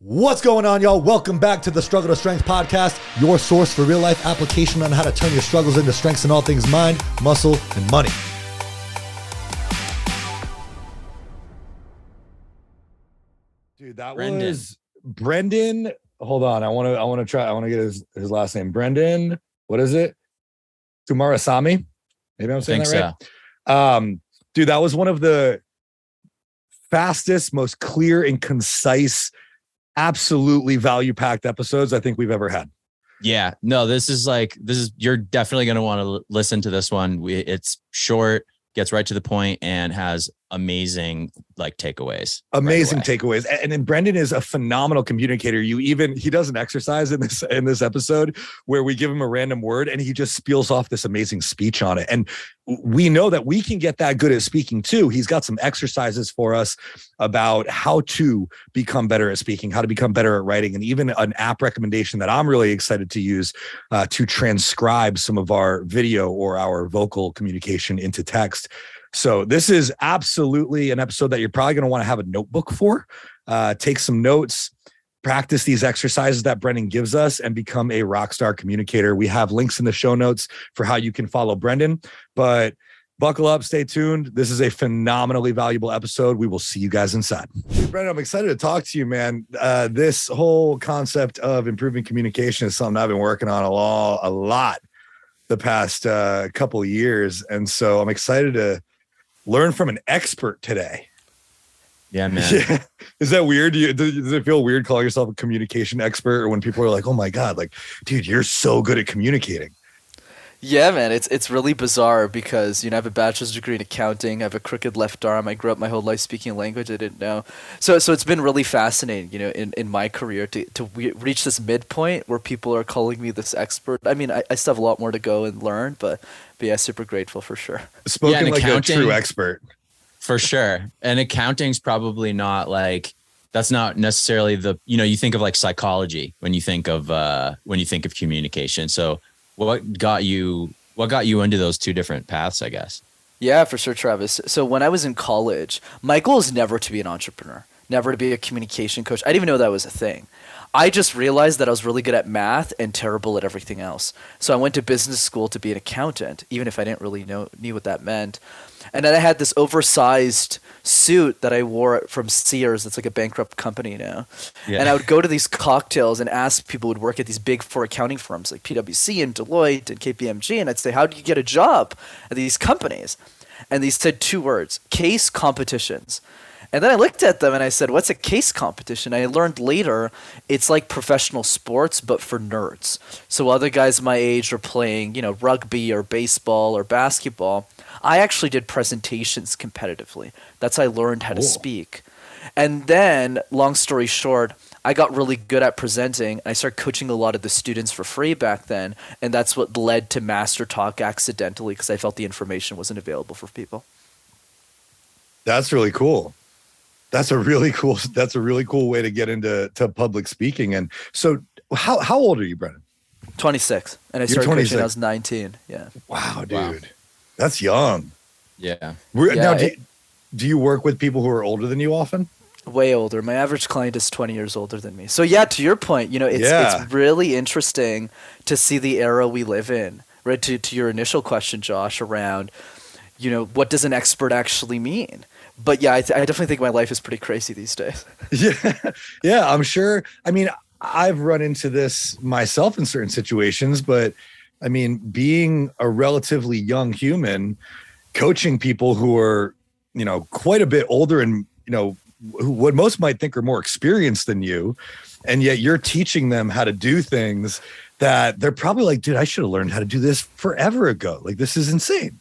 What's going on, y'all? Welcome back to the Struggle to Strength podcast, your source for real life application on how to turn your struggles into strengths in all things mind, muscle, and money. Dude, that Brenden. was Brenden. Hold on, I want to. I want to try. I want to get his his last name. Brenden. What is it? Tumarasamy. Maybe I'm saying that right. Um, dude, that was one of the fastest, most clear and concise, absolutely value packed episodes I think we've ever had. Yeah, no, this is like this is you're definitely going to want to listen to this one. We, it's short, gets right to the point, and has amazing like takeaways. Amazing away. takeaways. And then Brenden is a phenomenal communicator. You even he does an exercise in this in this episode where we give him a random word and he just spiels off this amazing speech on it. And we know that we can get that good at speaking too. He's got some exercises for us about how to become better at speaking, how to become better at writing, and even an app recommendation that I'm really excited to use uh, to transcribe some of our video or our vocal communication into text. So this is absolutely an episode that you're probably going to want to have a notebook for. Uh, take some notes, practice these exercises that Brenden gives us, and become a rock star communicator. We have links in the show notes for how you can follow Brenden. But buckle up, stay tuned. This is a phenomenally valuable episode. We will see you guys inside. Brenden, I'm excited to talk to you, man. Uh, this whole concept of improving communication is something I've been working on a lot, a lot the past uh, couple years, and so I'm excited to learn from an expert today. Yeah, man. Yeah. Is that weird? Do you, does does it feel weird calling yourself a communication expert or when people are like, oh my God, like, dude, you're so good at communicating? Yeah, man, it's it's really bizarre because you know I have a bachelor's degree in accounting. I have a crooked left arm. I grew up my whole life speaking a language I didn't know. So so it's been really fascinating, you know, in, in my career to to we- reach this midpoint where people are calling me this expert. I mean, I, I still have a lot more to go and learn, but but yeah, super grateful for sure. Spoken and like a true expert. For sure. And accounting's probably not like that's not necessarily the you know, you think of like psychology when you think of uh when you think of communication. So what got you what got you into those two different paths, I guess? Yeah, for sure, Travis. So when I was in college, my goal is never to be an entrepreneur, never to be a communication coach. I didn't even know that was a thing. I just realized that I was really good at math and terrible at everything else. So I went to business school to be an accountant, even if I didn't really know knew what that meant. And then I had this oversized suit that I wore from Sears. It's like a bankrupt company now. Yeah. And I would go to these cocktails and ask people who would work at these big four accounting firms like PwC and Deloitte and KPMG. And I'd say, How do you get a job at these companies? And they said two words case competitions. And then I looked at them and I said, What's a case competition? I learned later it's like professional sports, but for nerds. So other guys my age are playing, you know, rugby or baseball or basketball. I actually did presentations competitively. That's how I learned how to speak. And then, long story short, I got really good at presenting. I started coaching a lot of the students for free back then, and that's what led to Master Talk accidentally because I felt the information wasn't available for people. That's really cool. That's a really cool. That's a really cool way to get into to public speaking. And so, how how old are you, Brenden? 26, and I You're started coaching 26. when I was 19. Yeah. Wow, dude, Wow. that's young. Yeah. We're, Yeah, now, do, it- do you work with people who are older than you often? way older. My average client is 20 years older than me. So yeah, to your point, you know, it's Yeah. it's really interesting to see the era we live in. Right to to your initial question, Josh, around you know what does an expert actually mean? But yeah, I, th- I definitely think my life is pretty crazy these days. Yeah, yeah, I'm sure. I mean, I've run into this myself in certain situations, but I mean, being a relatively young human, coaching people who are, you know, quite a bit older and, you know, who what most might think are more experienced than you, and yet you're teaching them how to do things that they're probably like, dude, I should have learned how to do this forever ago. Like, this is insane.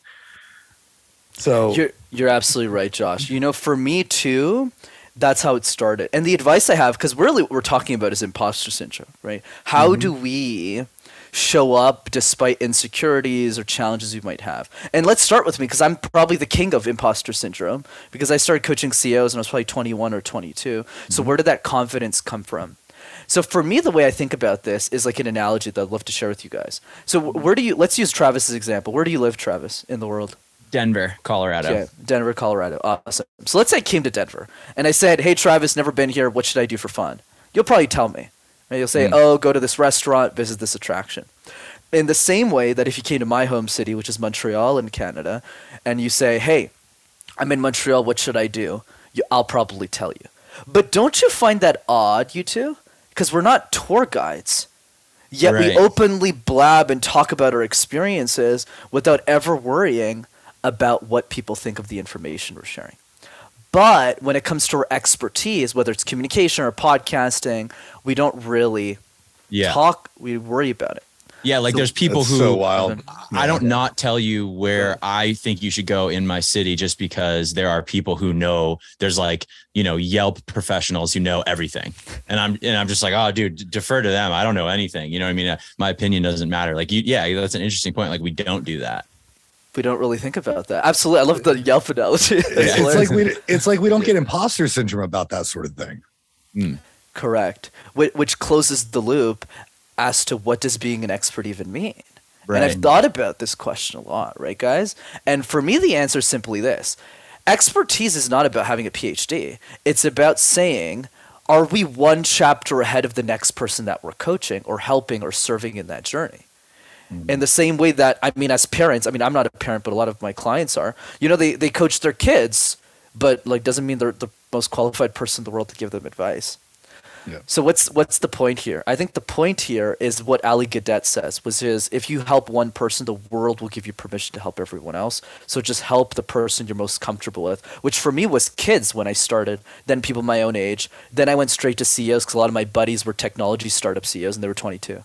So, You're you're absolutely right, Josh. You know, for me too, that's how it started. And the advice I have, because really what we're talking about is imposter syndrome, right? How mm-hmm. do we show up despite insecurities or challenges we might have? And let's start with me, because I'm probably the king of imposter syndrome, because I started coaching CEOs when I was probably 21 or 22. So mm-hmm. where did that confidence come from? So for me, the way I think about this is like an analogy that I'd love to share with you guys. So mm-hmm. where do you? Let's use Travis's example. Where do you live, Travis, in the world? Denver, Colorado. Okay, Denver, Colorado. Awesome. So let's say I came to Denver and I said, "Hey, Travis, never been here. What should I do for fun?" You'll probably tell me. And you'll say, hmm. "Oh, go to this restaurant, visit this attraction." In the same way that if you came to my home city, which is Montreal in Canada, and you say, "Hey, I'm in Montreal. What should I do?" You, I'll probably tell you. But don't you find that odd, you two? Because we're not tour guides. Yet we openly blab and talk about our experiences without ever worrying about what people think of the information we're sharing. But when it comes to our expertise, whether it's communication or podcasting, we don't really Yeah. talk, we worry about it. Yeah, like there's people who so wild. I don't not tell you where I think you should go in my city just because there are people who know there's like, you know, Yelp professionals who know everything. And I'm and I'm just like, "Oh, dude, defer to them. I don't know anything." You know what I mean? Uh, My opinion doesn't matter. Like you yeah, that's an interesting point. Like we don't do that. We don't really think about that. Absolutely. I love the Yelp analogy. That's It's like we it's like we don't get imposter syndrome about that sort of thing. Hmm. Correct. Which, which closes the loop as to what does being an expert even mean. And I've thought about this question a lot, right, guys? And for me, the answer is simply this expertise is not about having a PhD, it's about saying, are we one chapter ahead of the next person that we're coaching or helping or serving in that journey? Mm-hmm. In the same way that, I mean, as parents, I mean, I'm not a parent, but a lot of my clients are, you know, they, they coach their kids, but like doesn't mean they're the most qualified person in the world to give them advice. Yeah. So what's what's the point here? I think the point here is what Ali Gadet says, which is if you help one person, the world will give you permission to help everyone else. So just help the person you're most comfortable with, which for me was kids when I started, then people my own age. Then I went straight to CEOs because a lot of my buddies were technology startup CEOs and they were 22.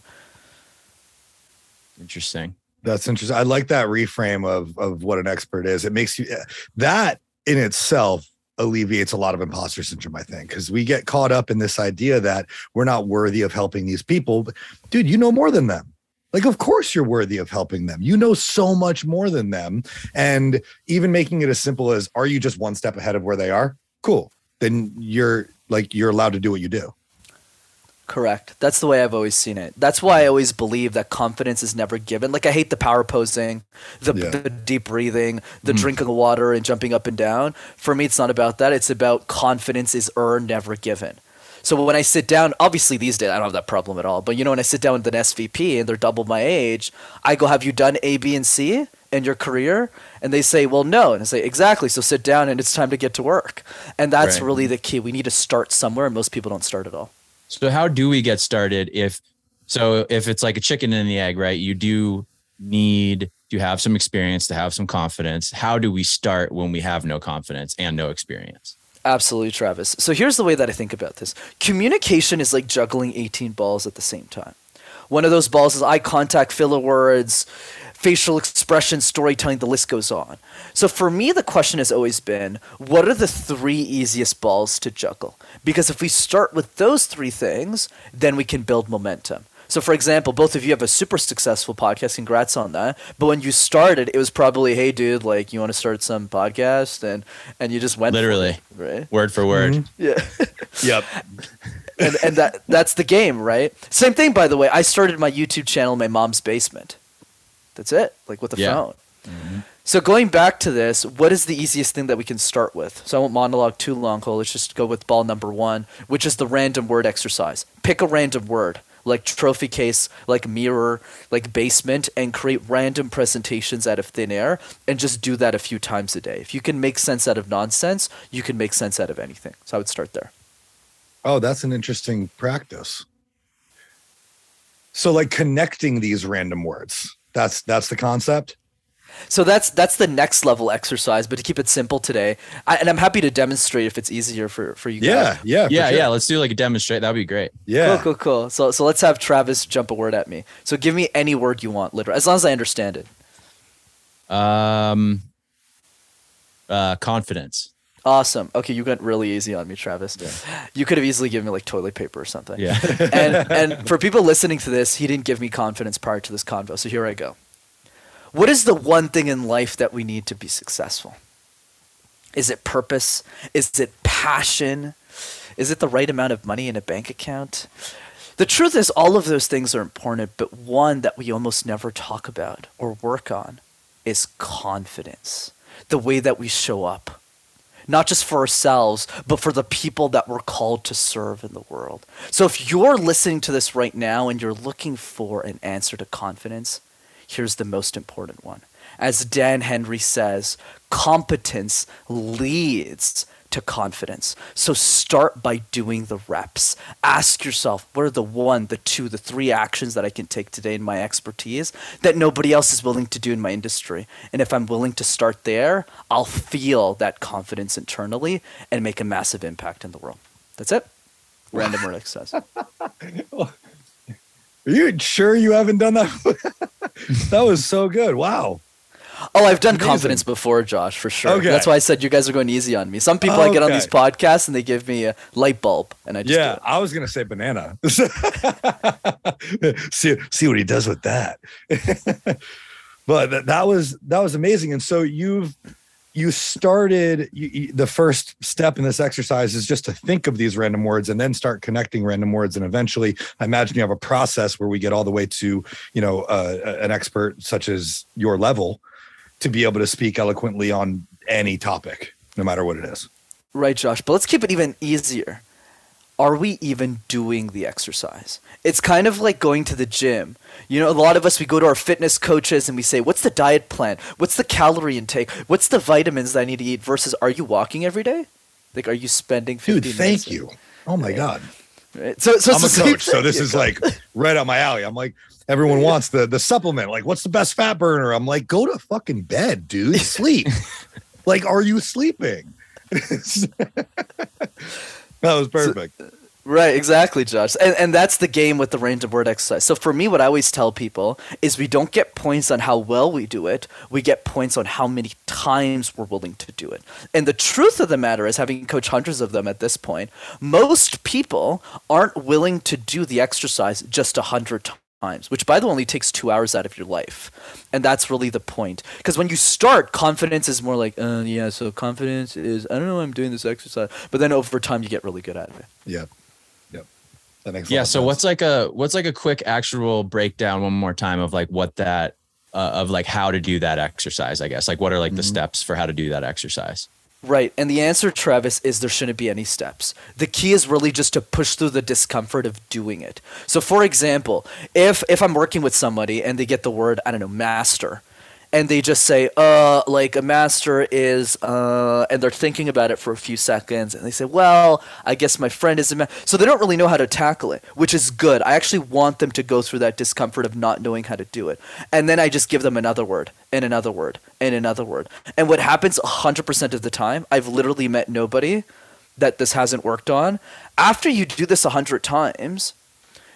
Interesting. That's interesting. I like that reframe of of what an expert is. It makes you eh, that in itself alleviates a lot of imposter syndrome, I think, because we get caught up in this idea that we're not worthy of helping these people. But dude, you know more than them. Like, of course you're worthy of helping them. You know so much more than them. And even making it as simple as are you just one step ahead of where they are? Cool. Then you're like you're allowed to do what you do. Correct. That's the way I've always seen it. That's why I always believe that confidence is never given. Like I hate the power posing, the, Yeah. the deep breathing, the mm. drinking of water and jumping up and down. For me, it's not about that. It's about confidence is earned, never given. So when I sit down, obviously these days I don't have that problem at all. But you know, when I sit down with an SVP and they're double my age, I go, "Have you done A, B, and C in your career?" And they say, "Well, no." And I say, "Exactly. So sit down, and it's time to get to work." And that's Right. really the key. We need to start somewhere, and most people don't start at all. So how do we get started if so if it's like a chicken and the egg, right? You do need to have some experience to have some confidence. How do we start when we have no confidence and no experience? Absolutely, Travis. So here's the way that I think about this communication is like juggling 18 balls at the same time. One of those balls is eye contact, filler words, facial expression, storytelling, the list goes on. So for me, the question has always been what are the three easiest balls to juggle? Because if we start with those three things, then we can build momentum. So, for example, both of you have a super successful podcast. Congrats on that. But when you started, it was probably, "Hey, dude, like, you want to start some podcast?" and and you just went for Literally. it, right? Word for word. Mm-hmm. Yeah, Yep. and and that that's the game, right? Same thing, by the way. I started my YouTube channel in my mom's basement. That's it, like with the Yeah. phone. Mm-hmm. So going back to this, what is the easiest thing that we can start with? So I won't monologue too long, Cole. Let's just go with ball number one, which is the random word exercise. Pick a random word, like trophy case, like mirror, like basement, and create random presentations out of thin air, and just do that a few times a day. If you can make sense out of nonsense, you can make sense out of anything. So I would start there. Oh, that's an interesting practice. So like connecting these random words. That's that's the concept. So that's that's the next level exercise. But to keep it simple today, I, and I'm happy to demonstrate if it's easier for for you guys. Yeah, yeah. Yeah, sure. yeah. Let's do like a demonstrate. That'd be great. Yeah. Cool, cool, cool. So so let's have Travis jump a word at me. So give me any word you want, literally, as long as I understand it. Um uh confidence. Awesome. Okay, you went really easy on me, Travis. You could have easily given me like toilet paper or something. Yeah. and and for people listening to this, he didn't give me confidence prior to this convo. So here I go. What is the one thing in life that we need to be successful? Is it purpose? Is it passion? Is it the right amount of money in a bank account? The truth is, all of those things are important, but one that we almost never talk about or work on is confidence. The way that we show up, not just for ourselves, but for the people that we're called to serve in the world. So if you're listening to this right now and you're looking for an answer to confidence, here's the most important one. As Dan Henry says, competence leads to confidence. So start by doing the reps. Ask yourself, what are the one, the two, the three actions that I can take today in my expertise that nobody else is willing to do in my industry? And if I'm willing to start there, I'll feel that confidence internally and make a massive impact in the world. That's it. Random word exercise. Are you sure you haven't done that? that was so good. Wow. Oh, I've done Amazing. confidence before, Josh, for sure. Okay. That's why I said you guys are going easy on me. Some people okay. I get on these podcasts and they give me a light bulb, and I just yeah. I was gonna say banana. see, see what he does with that. but that, that was that was amazing. And so you've you started you, you, the first step in this exercise is just to think of these random words and then start connecting random words and eventually i imagine you have a process where we get all the way to you know uh, an expert such as your level to be able to speak eloquently on any topic, no matter what it is. Right, Josh. But let's keep it even easier. Are we even doing the exercise? It's kind of like going to the gym. You know, a lot of us, we go to our fitness coaches and we say, What's the diet plan? What's the calorie intake? What's the vitamins that I need to eat? Versus, Are you walking every day? Like, are you spending 50 Dude, thank you. Oh my God. Right. So, so I'm a coach, so this is like right up my alley. I'm like, everyone wants the the supplement. Like, what's the best fat burner? I'm like, go to fucking bed, dude. Sleep. like, are you sleeping? that was perfect. So, right, exactly, Josh. And and that's the game with the random word exercise. So for me, what I always tell people is we don't get points on how well we do it. We get points on how many times we're willing to do it. And the truth of the matter is, having coached hundreds of them at this point, most people aren't willing to do the exercise just a hundred times times, which by the way only takes two hours out of your life. And that's really the point. Because when you start, confidence is more like, uh, yeah, so confidence is, I don't know, I'm doing this exercise. But then over time, you get really good at it. Yeah. Yep. That makes yeah. So sense. what's like a, what's like a quick actual breakdown one more time of like what that, uh, of like how to do that exercise, I guess. Like what are like mm-hmm. the steps for how to do that exercise? Right. And the answer, Travis, is there shouldn't be any steps. The key is really just to push through the discomfort of doing it. So for example, if if I'm working with somebody and they get the word, I don't know, master, and they just say, uh, like a master is, uh, and they're thinking about it for a few seconds, and they say, well, I guess my friend is a master. So they don't really know how to tackle it, which is good. I actually want them to go through that discomfort of not knowing how to do it. And then I just give them another word, and another word, and another word. And what happens 100% of the time, I've literally met nobody that this hasn't worked on. After you do this 100 times,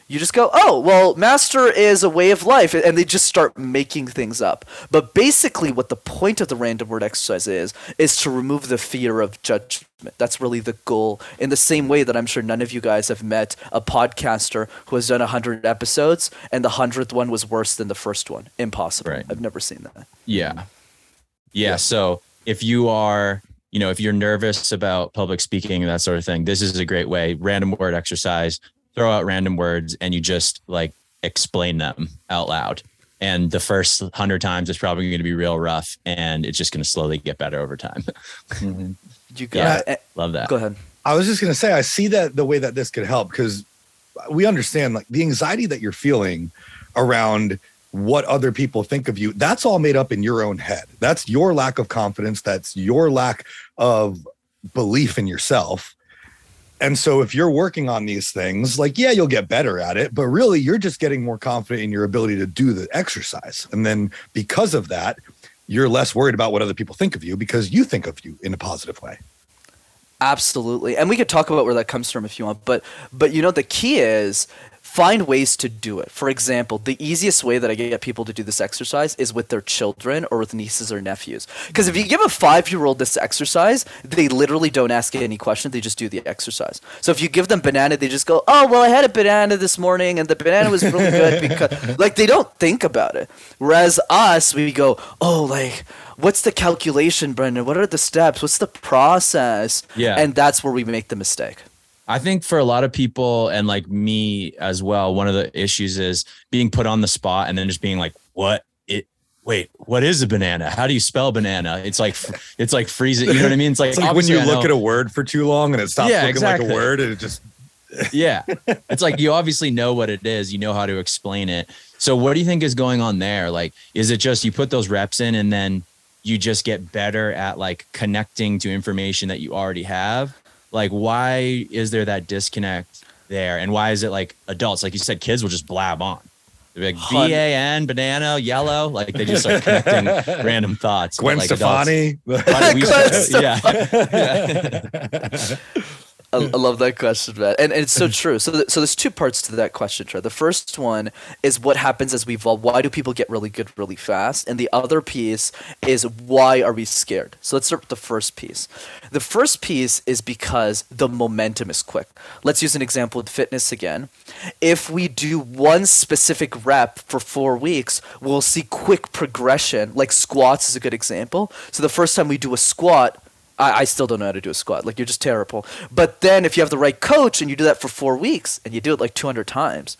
you just go, oh, well, master is a way of life. And they just start making things up. But basically, what the point of the random word exercise is, is to remove the fear of judgment. That's really the goal. In the same way that I'm sure none of you guys have met a podcaster who has done 100 episodes and the 100th one was worse than the first one. Impossible. Right. I've never seen that. Yeah. yeah. Yeah. So if you are you know, if you're nervous about public speaking and that sort of thing, this is a great way. Random word exercise throw out random words and you just like explain them out loud. And the first hundred times it's probably going to be real rough, and it's just going to slowly get better over time. mm-hmm. You got yeah, love that. Go ahead. I was just going to say, I see that the way that this could help because we understand like the anxiety that you're feeling around what other people think of you. That's all made up in your own head. That's your lack of confidence. That's your lack of belief in yourself and so if you're working on these things, like, yeah, you'll get better at it, but really you're just getting more confident in your ability to do the exercise. And then because of that, you're less worried about what other people think of you because you think of you in a positive way. Absolutely. And we could talk about where that comes from if you want, but but you know the key is find ways to do it. For example, the easiest way that I get people to do this exercise is with their children or with nieces or nephews. Because if you give a five year old this exercise, they literally don't ask any questions, they just do the exercise. So if you give them banana, they just go, oh, well, I had a banana this morning and the banana was really good because, like, they don't think about it. Whereas us, we go, oh, like, what's the calculation, Brenden? What are the steps? What's the process? Yeah. And that's where we make the mistake. I think for a lot of people and like me as well, one of the issues is being put on the spot and then just being like, what it wait, what is a banana? How do you spell banana? It's like it's like freezing. You know what I mean? It's like, It's like when you look at a word for too long and it stops Yeah, looking exactly. like a word and it just yeah it's like you obviously know what it is you know how to explain it so what do you think is going on there like is it just you put those reps in and then you just get better at like connecting to information that you already have like why is there that disconnect there? And why is it like adults like you said kids will just blab on. They're like b-a-n banana yellow. Like they just start connecting random thoughts. Gwen But, like, adults- Stefani. Why do we- Gwen yeah I, I love that question, man, and, and it's so true. So, th- so there's two parts to that question, Trey. The first one is what happens as we evolve. Why do people get really good really fast? And the other piece is why are we scared? So let's start with the first piece. The first piece is because the momentum is quick. Let's use an example with fitness again. If we do one specific rep for four weeks, we'll see quick progression. Like squats is a good example. So the first time we do a squat, I, I still don't know how to do a squat. Like you're just terrible. But then if you have the right coach and you do that for four weeks and you do it like 200 times,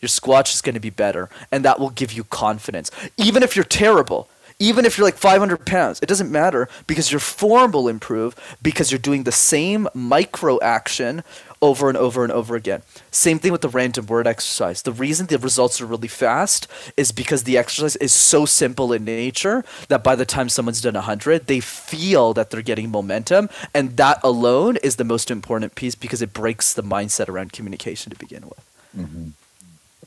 your squat is going to be better, and that will give you confidence. Even if you're terrible, even if you're like 500 pounds, it doesn't matter because your form will improve because you're doing the same micro action over and over and over again. Same thing with the random word exercise. The reason the results are really fast is because the exercise is so simple in nature that by the time someone's done 100, they feel that they're getting momentum. And that alone is the most important piece because it breaks the mindset around communication to begin with. Mm-hmm.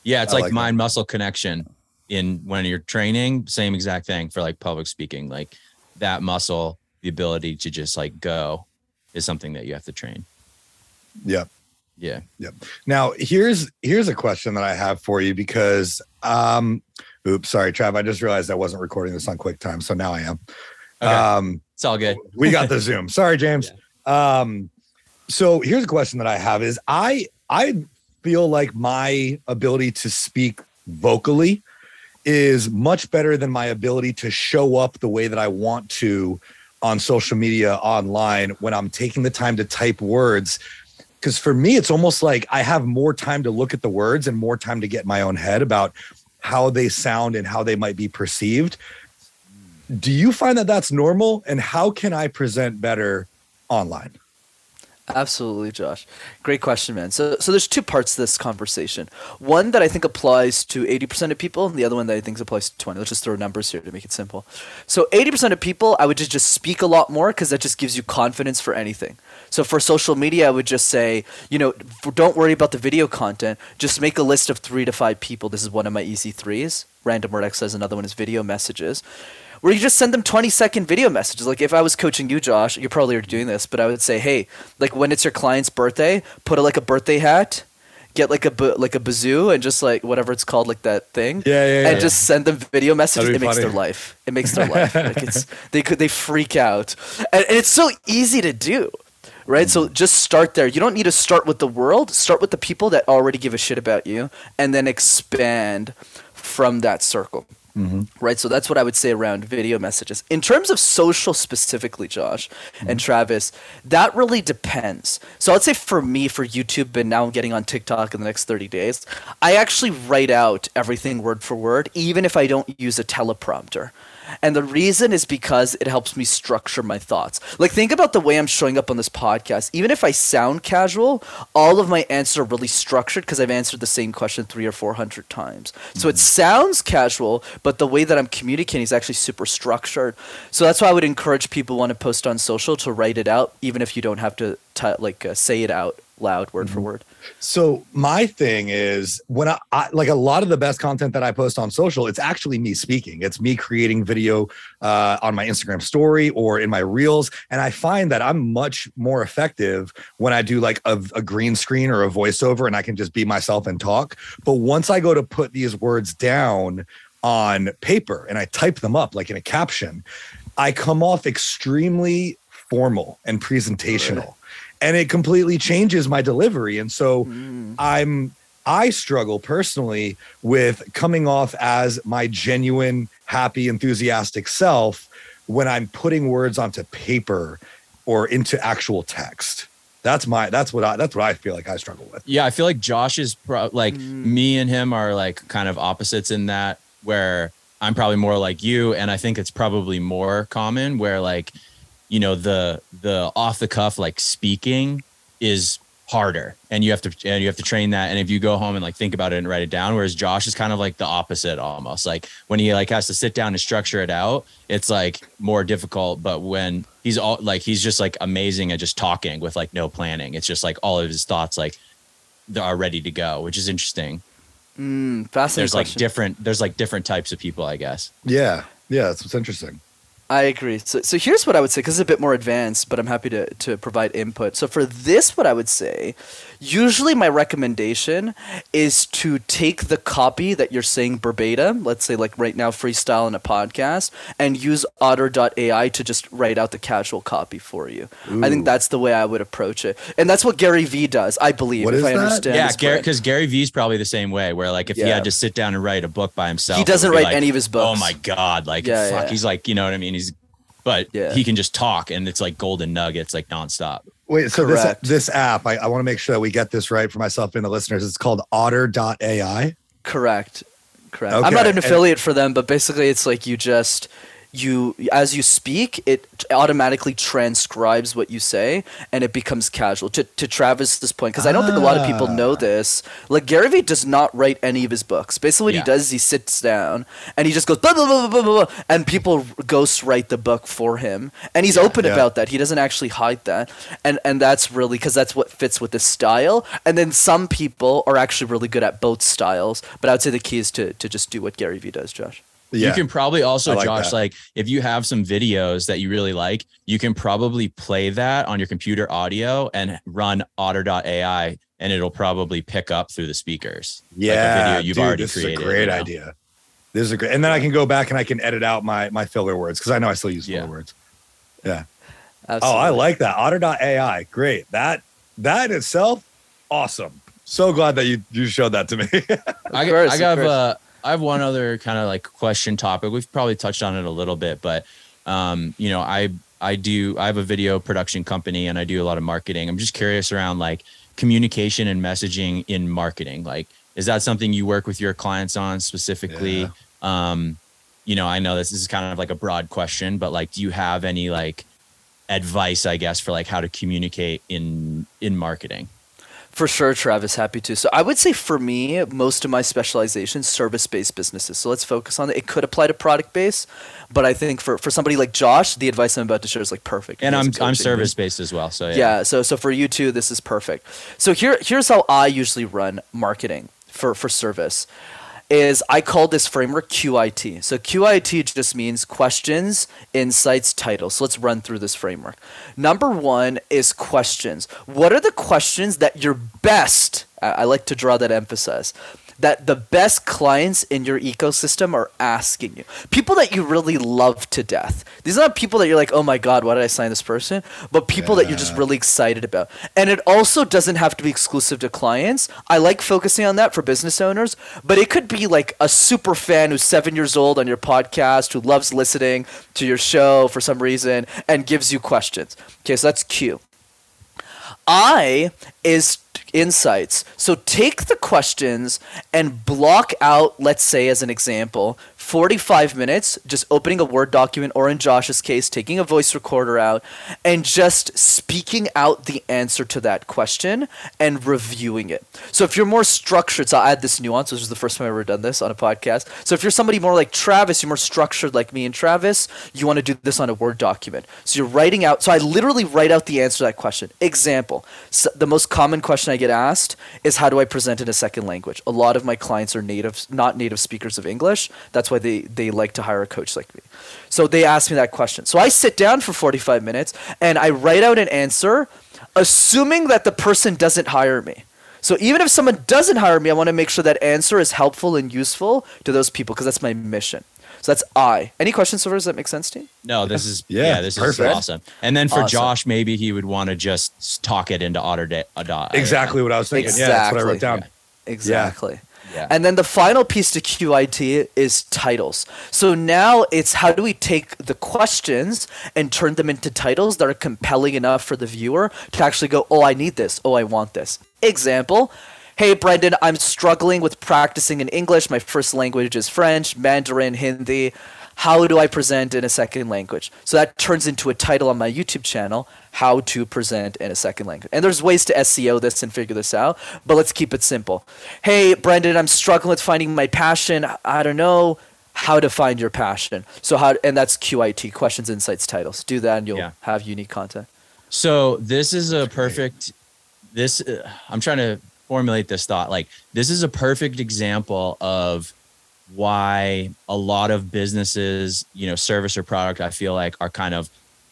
Yeah, it's I like, like mind muscle connection in when you're training, same exact thing for like public speaking. Like that muscle, the ability to just like go is something that you have to train. Yep. Yeah. Yep. Now here's here's a question that I have for you because um oops, sorry, Trav. I just realized I wasn't recording this on QuickTime, so now I am. Okay. Um it's all good. we got the Zoom. Sorry, James. Um, so here's a question that I have: Is I I feel like my ability to speak vocally is much better than my ability to show up the way that I want to on social media online when I'm taking the time to type words. Because for me, it's almost like I have more time to look at the words and more time to get my own head about how they sound and how they might be perceived. Do you find that that's normal? And how can I present better online? Absolutely, Josh. Great question, man. So, so there's two parts to this conversation. One that I think applies to 80% of people, and the other one that I think applies to 20. Let's just throw numbers here to make it simple. So, 80% of people, I would just, just speak a lot more because that just gives you confidence for anything. So, for social media, I would just say, you know, don't worry about the video content. Just make a list of three to five people. This is one of my easy threes. Random word exercise. Another one is video messages where you just send them 20 second video messages. Like if I was coaching you, Josh, you're probably already doing this, but I would say, hey, like when it's your client's birthday, put a, like a birthday hat, get like a like a bazoo, and just like whatever it's called, like that thing. Yeah, yeah, And just send them video messages. It be makes their life. It makes their life. Like it's they could they freak out, and, and it's so easy to do. Right, so just start there. You don't need to start with the world. Start with the people that already give a shit about you, and then expand from that circle Mm-hmm. right? So that's what I would say around video messages. In terms of social specifically, Josh and mm-hmm. Travis, that really depends. So I'd say for me, for YouTube, and now I'm getting on TikTok in the next 30 days, I actually write out everything word for word, even if I don't use a teleprompter. And the reason is because it helps me structure my thoughts. Like, think about the way I'm showing up on this podcast. Even if I sound casual, all of my answers are really structured because I've answered the same question three or four hundred times. So it sounds casual, but the way that I'm communicating is actually super structured. So that's why I would encourage people who want to post on social to write it out, even if you don't have to t- like uh, say it out loud, word for word. So my thing is when I, I like a lot of the best content that I post on social, it's actually me speaking. It's me creating video uh, on my Instagram story or in my reels, and I find that I'm much more effective when I do like a, a green screen or a voiceover, and I can just be myself and talk. But once I go to put these words down on paper and I type them up like in a caption, I come off extremely formal and presentational. And it completely changes my delivery. And so mm. I'm I struggle personally with coming off as my genuine, happy, enthusiastic self when I'm putting words onto paper or into actual text. That's my that's what I that's what I feel like I struggle with. Yeah, I feel like Josh is pro- like mm. me and him are like kind of opposites in that where I'm probably more like you, and I think it's probably more common where like, you know, the the off the cuff like speaking is harder and you have to and you have to train that and if you go home and like think about it and write it down whereas josh is kind of like the opposite almost like when he like has to sit down and structure it out it's like more difficult but when he's all like he's just like amazing at just talking with like no planning it's just like all of his thoughts like they are ready to go which is interesting Mm, fascinating. there's like different there's like different types of people i guess Yeah, yeah, that's what's interesting. I agree. So, so here's what I would say because it's a bit more advanced, but I'm happy to, to provide input. So for this, what I would say, usually my recommendation is to take the copy that you're saying verbatim, let's say like right now freestyle in a podcast, and use Otter.ai to just write out the casual copy for you. I think that's the way I would approach it, and that's what Gary Vee does, I believe. What if is I that? understand. yeah gary because gary vee's probably the same way where like if he had to sit down and write a book by himself He doesn't write like, any of his oh books. oh my god like Yeah, fuck yeah. he's like you know what i mean he's but Yeah. he can just talk and it's like golden nuggets like nonstop Wait, so this Correct. this app, I, I want to make sure that we get this right for myself and the listeners. It's called Otter.ai. Correct. Correct. I'm not Okay, an and- affiliate for them, but basically it's like you just you as you speak, it automatically transcribes what you say and it becomes casual. To to Travis's point, because I don't think a lot of people know Ah. this. Like Gary Vee does not write any of his books. Basically, what Yeah. he does is he sits down and he just goes blah blah blah blah blah, blah and people ghost write the book for him, and he's open Yeah. about that. He doesn't actually hide that, and and that's really because that's what fits with his style. And then some people are actually really good at both styles, but I would say the key is to to just do what Gary Vee does, Josh. Yeah. You can probably also, like Josh, that. like if you have some videos that you really like, you can probably play that on your computer audio and run otter.ai and it'll probably pick up through the speakers. yeah, like a video you've dude, already this created. is a great you know? idea. This is a great, and then I can go back and I can edit out my my filler words because I know I still use filler Yeah. words. Yeah. Absolutely. Oh, I like that. Otter.ai. Great. That that in itself, awesome. So glad that you you showed that to me. I, course, I got uh, I have one other kind of like question topic. We've probably touched on it a little bit, but um, you know, I I do I have a video production company and I do a lot of marketing. I'm just curious around like communication and messaging in marketing. Like, is that something you work with your clients on specifically? Um, you know, I know this, this is kind of like a broad question, but like, do you have any like advice, I guess, for like how to communicate in in marketing? For sure, Travis, happy to. So I would say for me, most of my specialization service-based businesses. So let's focus on it. It could apply to product-based, but I think for, for somebody like Josh, the advice I'm about to share is like perfect. And I'm I'm service based as well. So yeah. yeah. so so for you too this is perfect so here here's how i usually run marketing for for service is i call this framework qit so qit just means questions insights titles. So let's run through this framework. Number one is questions. What are the questions that you're best i, like to draw that emphasis that the best clients in your ecosystem are asking you. People that you really love to death. These are not people that you're like, oh my God, why did I sign this person? But people that you're just really excited about. And it also doesn't have to be exclusive to clients. I like focusing on that for business owners, but it could be like a super fan who's seven years old on your podcast, who loves listening to your show for some reason and gives you questions. Okay, so that's Q. I is insights. So take the questions and block out, let's say, as an example, 45 minutes, just opening a Word document, or in Josh's case, taking a voice recorder out and just speaking out the answer to that question and reviewing it. So if you're more structured, so I'll add this nuance. This is the first time I've ever done this on a podcast. So if you're somebody more like Travis, you're more structured like me and Travis, you want to do this on a Word document. So you're writing out, so I literally write out the answer to that question. Example, so the most common question I get asked is how do I present in a second language? A lot of my clients are native, not native speakers of English. That's why they, they like to hire a coach like me. So they ask me that question. So I sit down for 45 minutes and I write out an answer, assuming that the person doesn't hire me. So even if someone doesn't hire me, I want to make sure that answer is helpful and useful to those people because that's my mission. So that's I. Any questions so far? Does that make sense to you? No, this is Yeah, yeah, this perfect. is awesome. And then for Awesome. Josh, maybe he would want to just talk it into Otter da- a dot. exactly what I was thinking. Yeah, that's what I wrote Exactly. down. Exactly. Yeah. And then the final piece to QIT is titles. So now it's how do we take the questions and turn them into titles that are compelling enough for the viewer to actually go, oh, I need this. Oh, I want this. Example Hey, Brenden, I'm struggling with practicing in English. My first language is French, Mandarin, Hindi. How do I present in a second language? So that turns into a title on my YouTube channel How to Present in a Second Language. And there's ways to SEO this and figure this out, but let's keep it simple. Hey, Brenden, I'm struggling with finding my passion. I don't know how to find your passion. So how and that's QIT questions, insights, titles. Do that and you'll Yeah. have unique content. So this is a perfect. This uh, I'm trying to formulate this thought. Like this is a perfect example of why a lot of businesses, you know, service or product, I feel like are kind of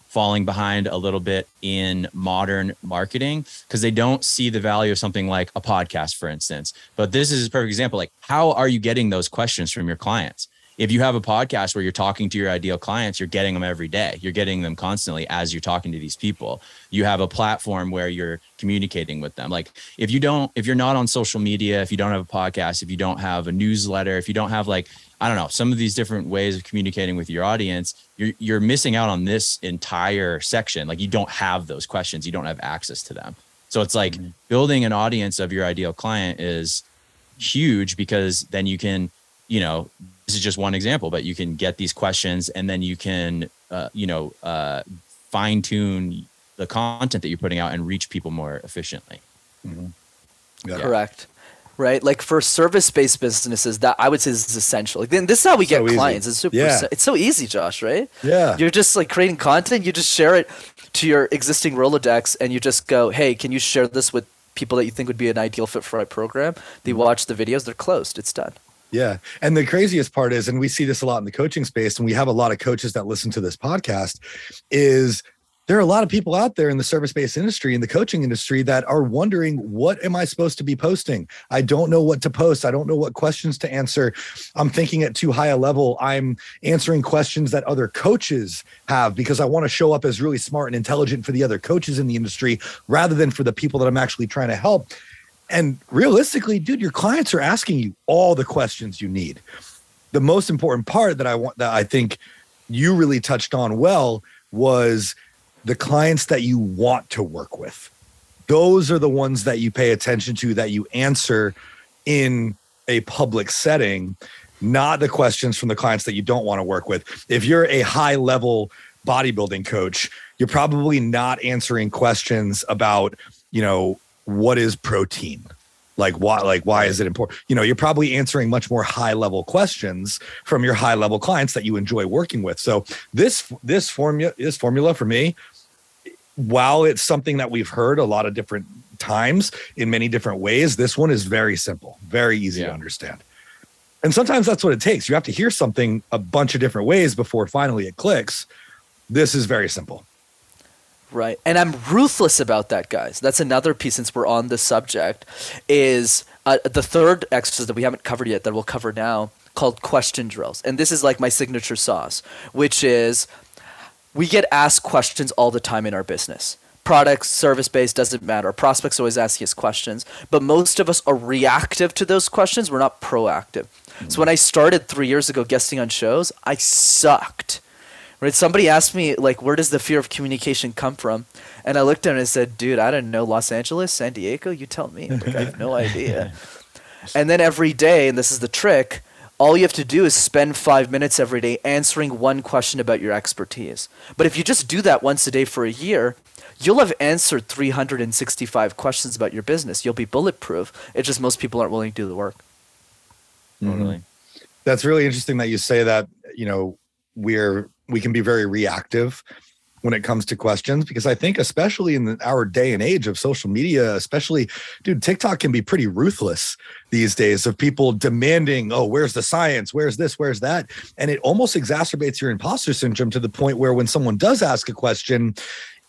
falling behind a little bit in modern marketing because they don't see the value of something like a podcast, for instance. But this is a perfect example. Like, how are you getting those questions from your clients? If you have a podcast where you're talking to your ideal clients, you're getting them every day. You're getting them constantly as you're talking to these people. You have a platform where you're communicating with them. Like if you don't, if you're not on social media, if you don't have a podcast, if you don't have a newsletter, if you don't have like, I don't know, some of these different ways of communicating with your audience, you're you're missing out on this entire section. Like you don't have those questions, you don't have access to them. So it's like mm-hmm. building an audience of your ideal client is huge because then you can, you know, this is just one example, but you can get these questions and then you can, uh, you know, uh, fine tune the content that you're putting out and reach people more efficiently. Yeah. Correct. Right, like for service-based businesses, that I would say is essential. Like, then this is how we get So easy. clients. It's super. Yeah. si- It's so easy, Josh. Right? Yeah. You're just like creating content. You just share it to your existing Rolodex, and you just go, "Hey, can you share this with people that you think would be an ideal fit for my program?" They Mm-hmm. watch the videos. They're closed. It's done. Yeah. And the craziest part is, and we see this a lot in the coaching space, and we have a lot of coaches that listen to this podcast, is there are a lot of people out there in the service based industry, in the coaching industry, that are wondering, what am I supposed to be posting? I don't know what to post. I don't know what questions to answer. I'm thinking at too high a level. I'm answering questions that other coaches have because I want to show up as really smart and intelligent for the other coaches in the industry rather than for the people that I'm actually trying to help. And realistically, dude, your clients are asking you all the questions you need. The most important part that I want that I think you really touched on well was the clients that you want to work with. Those are the ones that you pay attention to that you answer in a public setting, not the questions from the clients that you don't want to work with. If you're a high level bodybuilding coach, you're probably not answering questions about, you know, what is protein? Like why like why is it important? You know, you're probably answering much more high level questions from your high level clients that you enjoy working with. So this this formula this formula for me while it's something that we've heard a lot of different times in many different ways, this one is very simple, very easy to understand. And sometimes that's what it takes. You have to hear something a bunch of different ways before finally it clicks. This is very simple. Right. And I'm ruthless about that, guys. That's another piece since we're on the subject is uh, the third exercise that we haven't covered yet that we'll cover now called question drills. And this is like my signature sauce, which is we get asked questions all the time in our business. Products, service based, doesn't matter. Prospects always ask us questions, but most of us are reactive to those questions. We're not proactive. So when I started three years ago guesting on shows, I sucked. Right? Somebody asked me like, where does the fear of communication come from? And I looked at him and I said, dude, I don't know. Los Angeles, San Diego, you tell me. Like, I have no idea. And then every day, and this is the trick, all you have to do is spend five minutes every day answering one question about your expertise. But if you just do that once a day for a year, you'll have answered 365 questions about your business. You'll be bulletproof. It's just most people aren't willing to do the work. Totally. That's really interesting that you say that, you know, we're we can be very reactive when it comes to questions because I think especially in our day and age of social media, especially dude, TikTok can be pretty ruthless these days of people demanding, "Oh, where's the science? Where's this? Where's that?" And it almost exacerbates your imposter syndrome to the point where when someone does ask a question,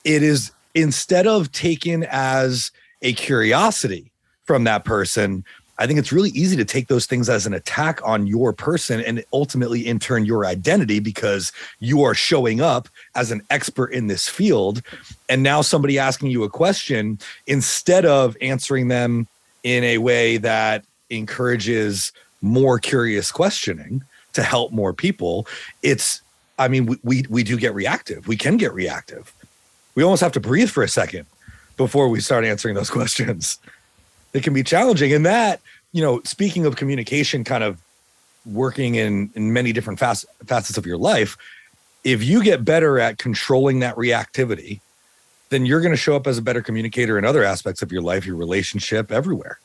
it is instead of taken as a curiosity from that person, I think it's really easy to take those things as an attack on your person and ultimately, in turn, your identity because you are showing up as an expert in this field. And now somebody asking you a question, instead of answering them in a way that encourages more curious questioning to help more people, it's, I mean, we, we, we do get reactive. We can get reactive. We almost have to breathe for a second before we start answering those questions. That can be challenging. And that, you know, speaking of communication, kind of working in in many different facets facets of your life, if you get better at controlling that reactivity, then you're going to show up as a better communicator in other aspects of your life, your relationship, everywhere.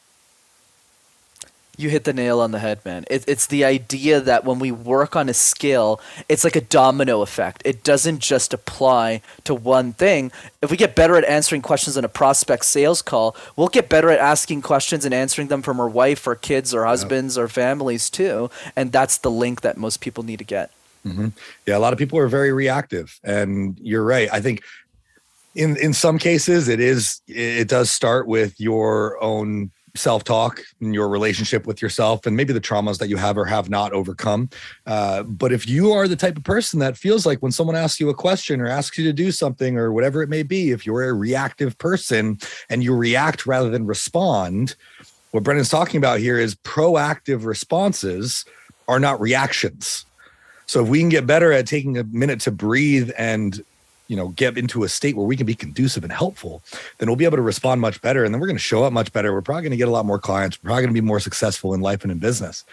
You hit the nail on the head, man. It, it's the idea that when we work on a skill, it's like a domino effect. It doesn't just apply to one thing. If we get better at answering questions in a prospect sales call, we'll get better at asking questions and answering them from our wife, our kids, our husbands, yep. our families too. And that's the link that most people need to get. Mm-hmm. Yeah, a lot of people are very reactive, and you're right. I think in in some cases it is it does start with your own self talk and your relationship with yourself and maybe the traumas that you have or have not overcome. Uh, but if you are the type of person that feels like when someone asks you a question or asks you to do something or whatever it may be, if you're a reactive person and you react rather than respond, what Brenden's talking about here is proactive responses are not reactions. So if we can get better at taking a minute to breathe and you know get into a state where we can be conducive and helpful then we'll be able to respond much better and then we're going to show up much better. We're probably going to get a lot more clients. We're probably going to be more successful in life and in business.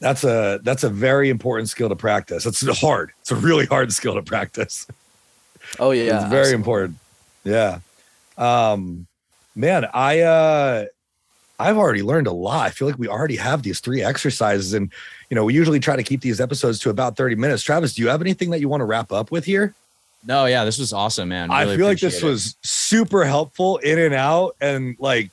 That's a that's a very important skill to practice. It's hard. It's a really hard skill to practice. Oh yeah. It's very absolutely. important. Yeah. Um man i uh I've already learned a lot. I feel like we already have these three exercises, and you know, we usually try to keep these episodes to about 30 minutes. Travis, do you have anything that you want to wrap up with here? No, yeah, this was awesome, man. Really I feel like this it. was super helpful in and out, and like,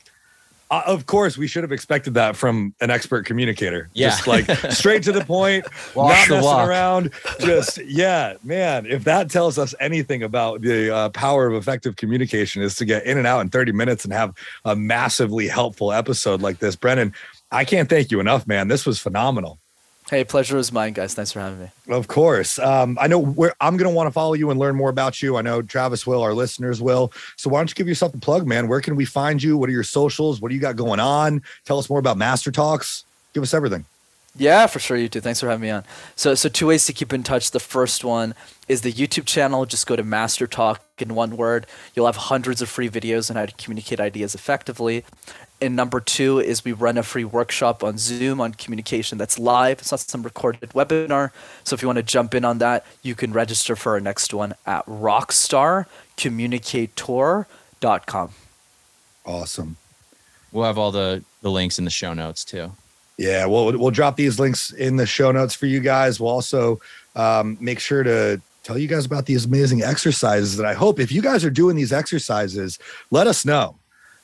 uh, of course, we should have expected that from an expert communicator. Yeah, just like straight to the point, not messing walk. around. Just yeah, man. If that tells us anything about the uh, power of effective communication, is to get in and out in thirty minutes and have a massively helpful episode like this, Brenden. I can't thank you enough, man. This was phenomenal. Hey, pleasure is mine, guys. Thanks for having me. Of course. Um, I know where I'm going to want to follow you and learn more about you. I know Travis will, our listeners will. So why don't you give yourself a plug, man? Where can we find you? What are your socials? What do you got going on? Tell us more about Master Talks. Give us everything. Yeah, for sure, you too. Thanks for having me on. So, so two ways to keep in touch. The first one is the YouTube channel. Just go to MasterTalk in one word. You'll have hundreds of free videos on how to communicate ideas effectively. And number two is we run a free workshop on Zoom on communication that's live. It's not some recorded webinar. So if you want to jump in on that, you can register for our next one at rockstarcommunicator.com. Awesome. We'll have all the, the links in the show notes too. Yeah, well, we'll drop these links in the show notes for you guys. We'll also um, make sure to tell you guys about these amazing exercises. And I hope if you guys are doing these exercises, let us know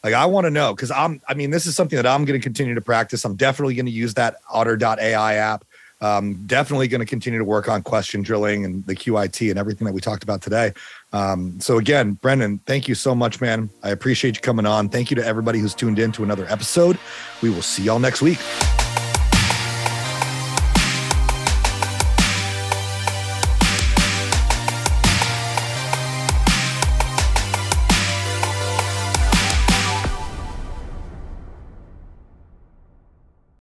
like I want to know because I'm. I mean, this is something that I'm going to continue to practice. I'm definitely going to use that Otter.ai app. Um, definitely going to continue to work on question drilling and the QIT and everything that we talked about today. Um, so again, Brenden, thank you so much, man. I appreciate you coming on. Thank you to everybody who's tuned in to another episode. We will see y'all next week.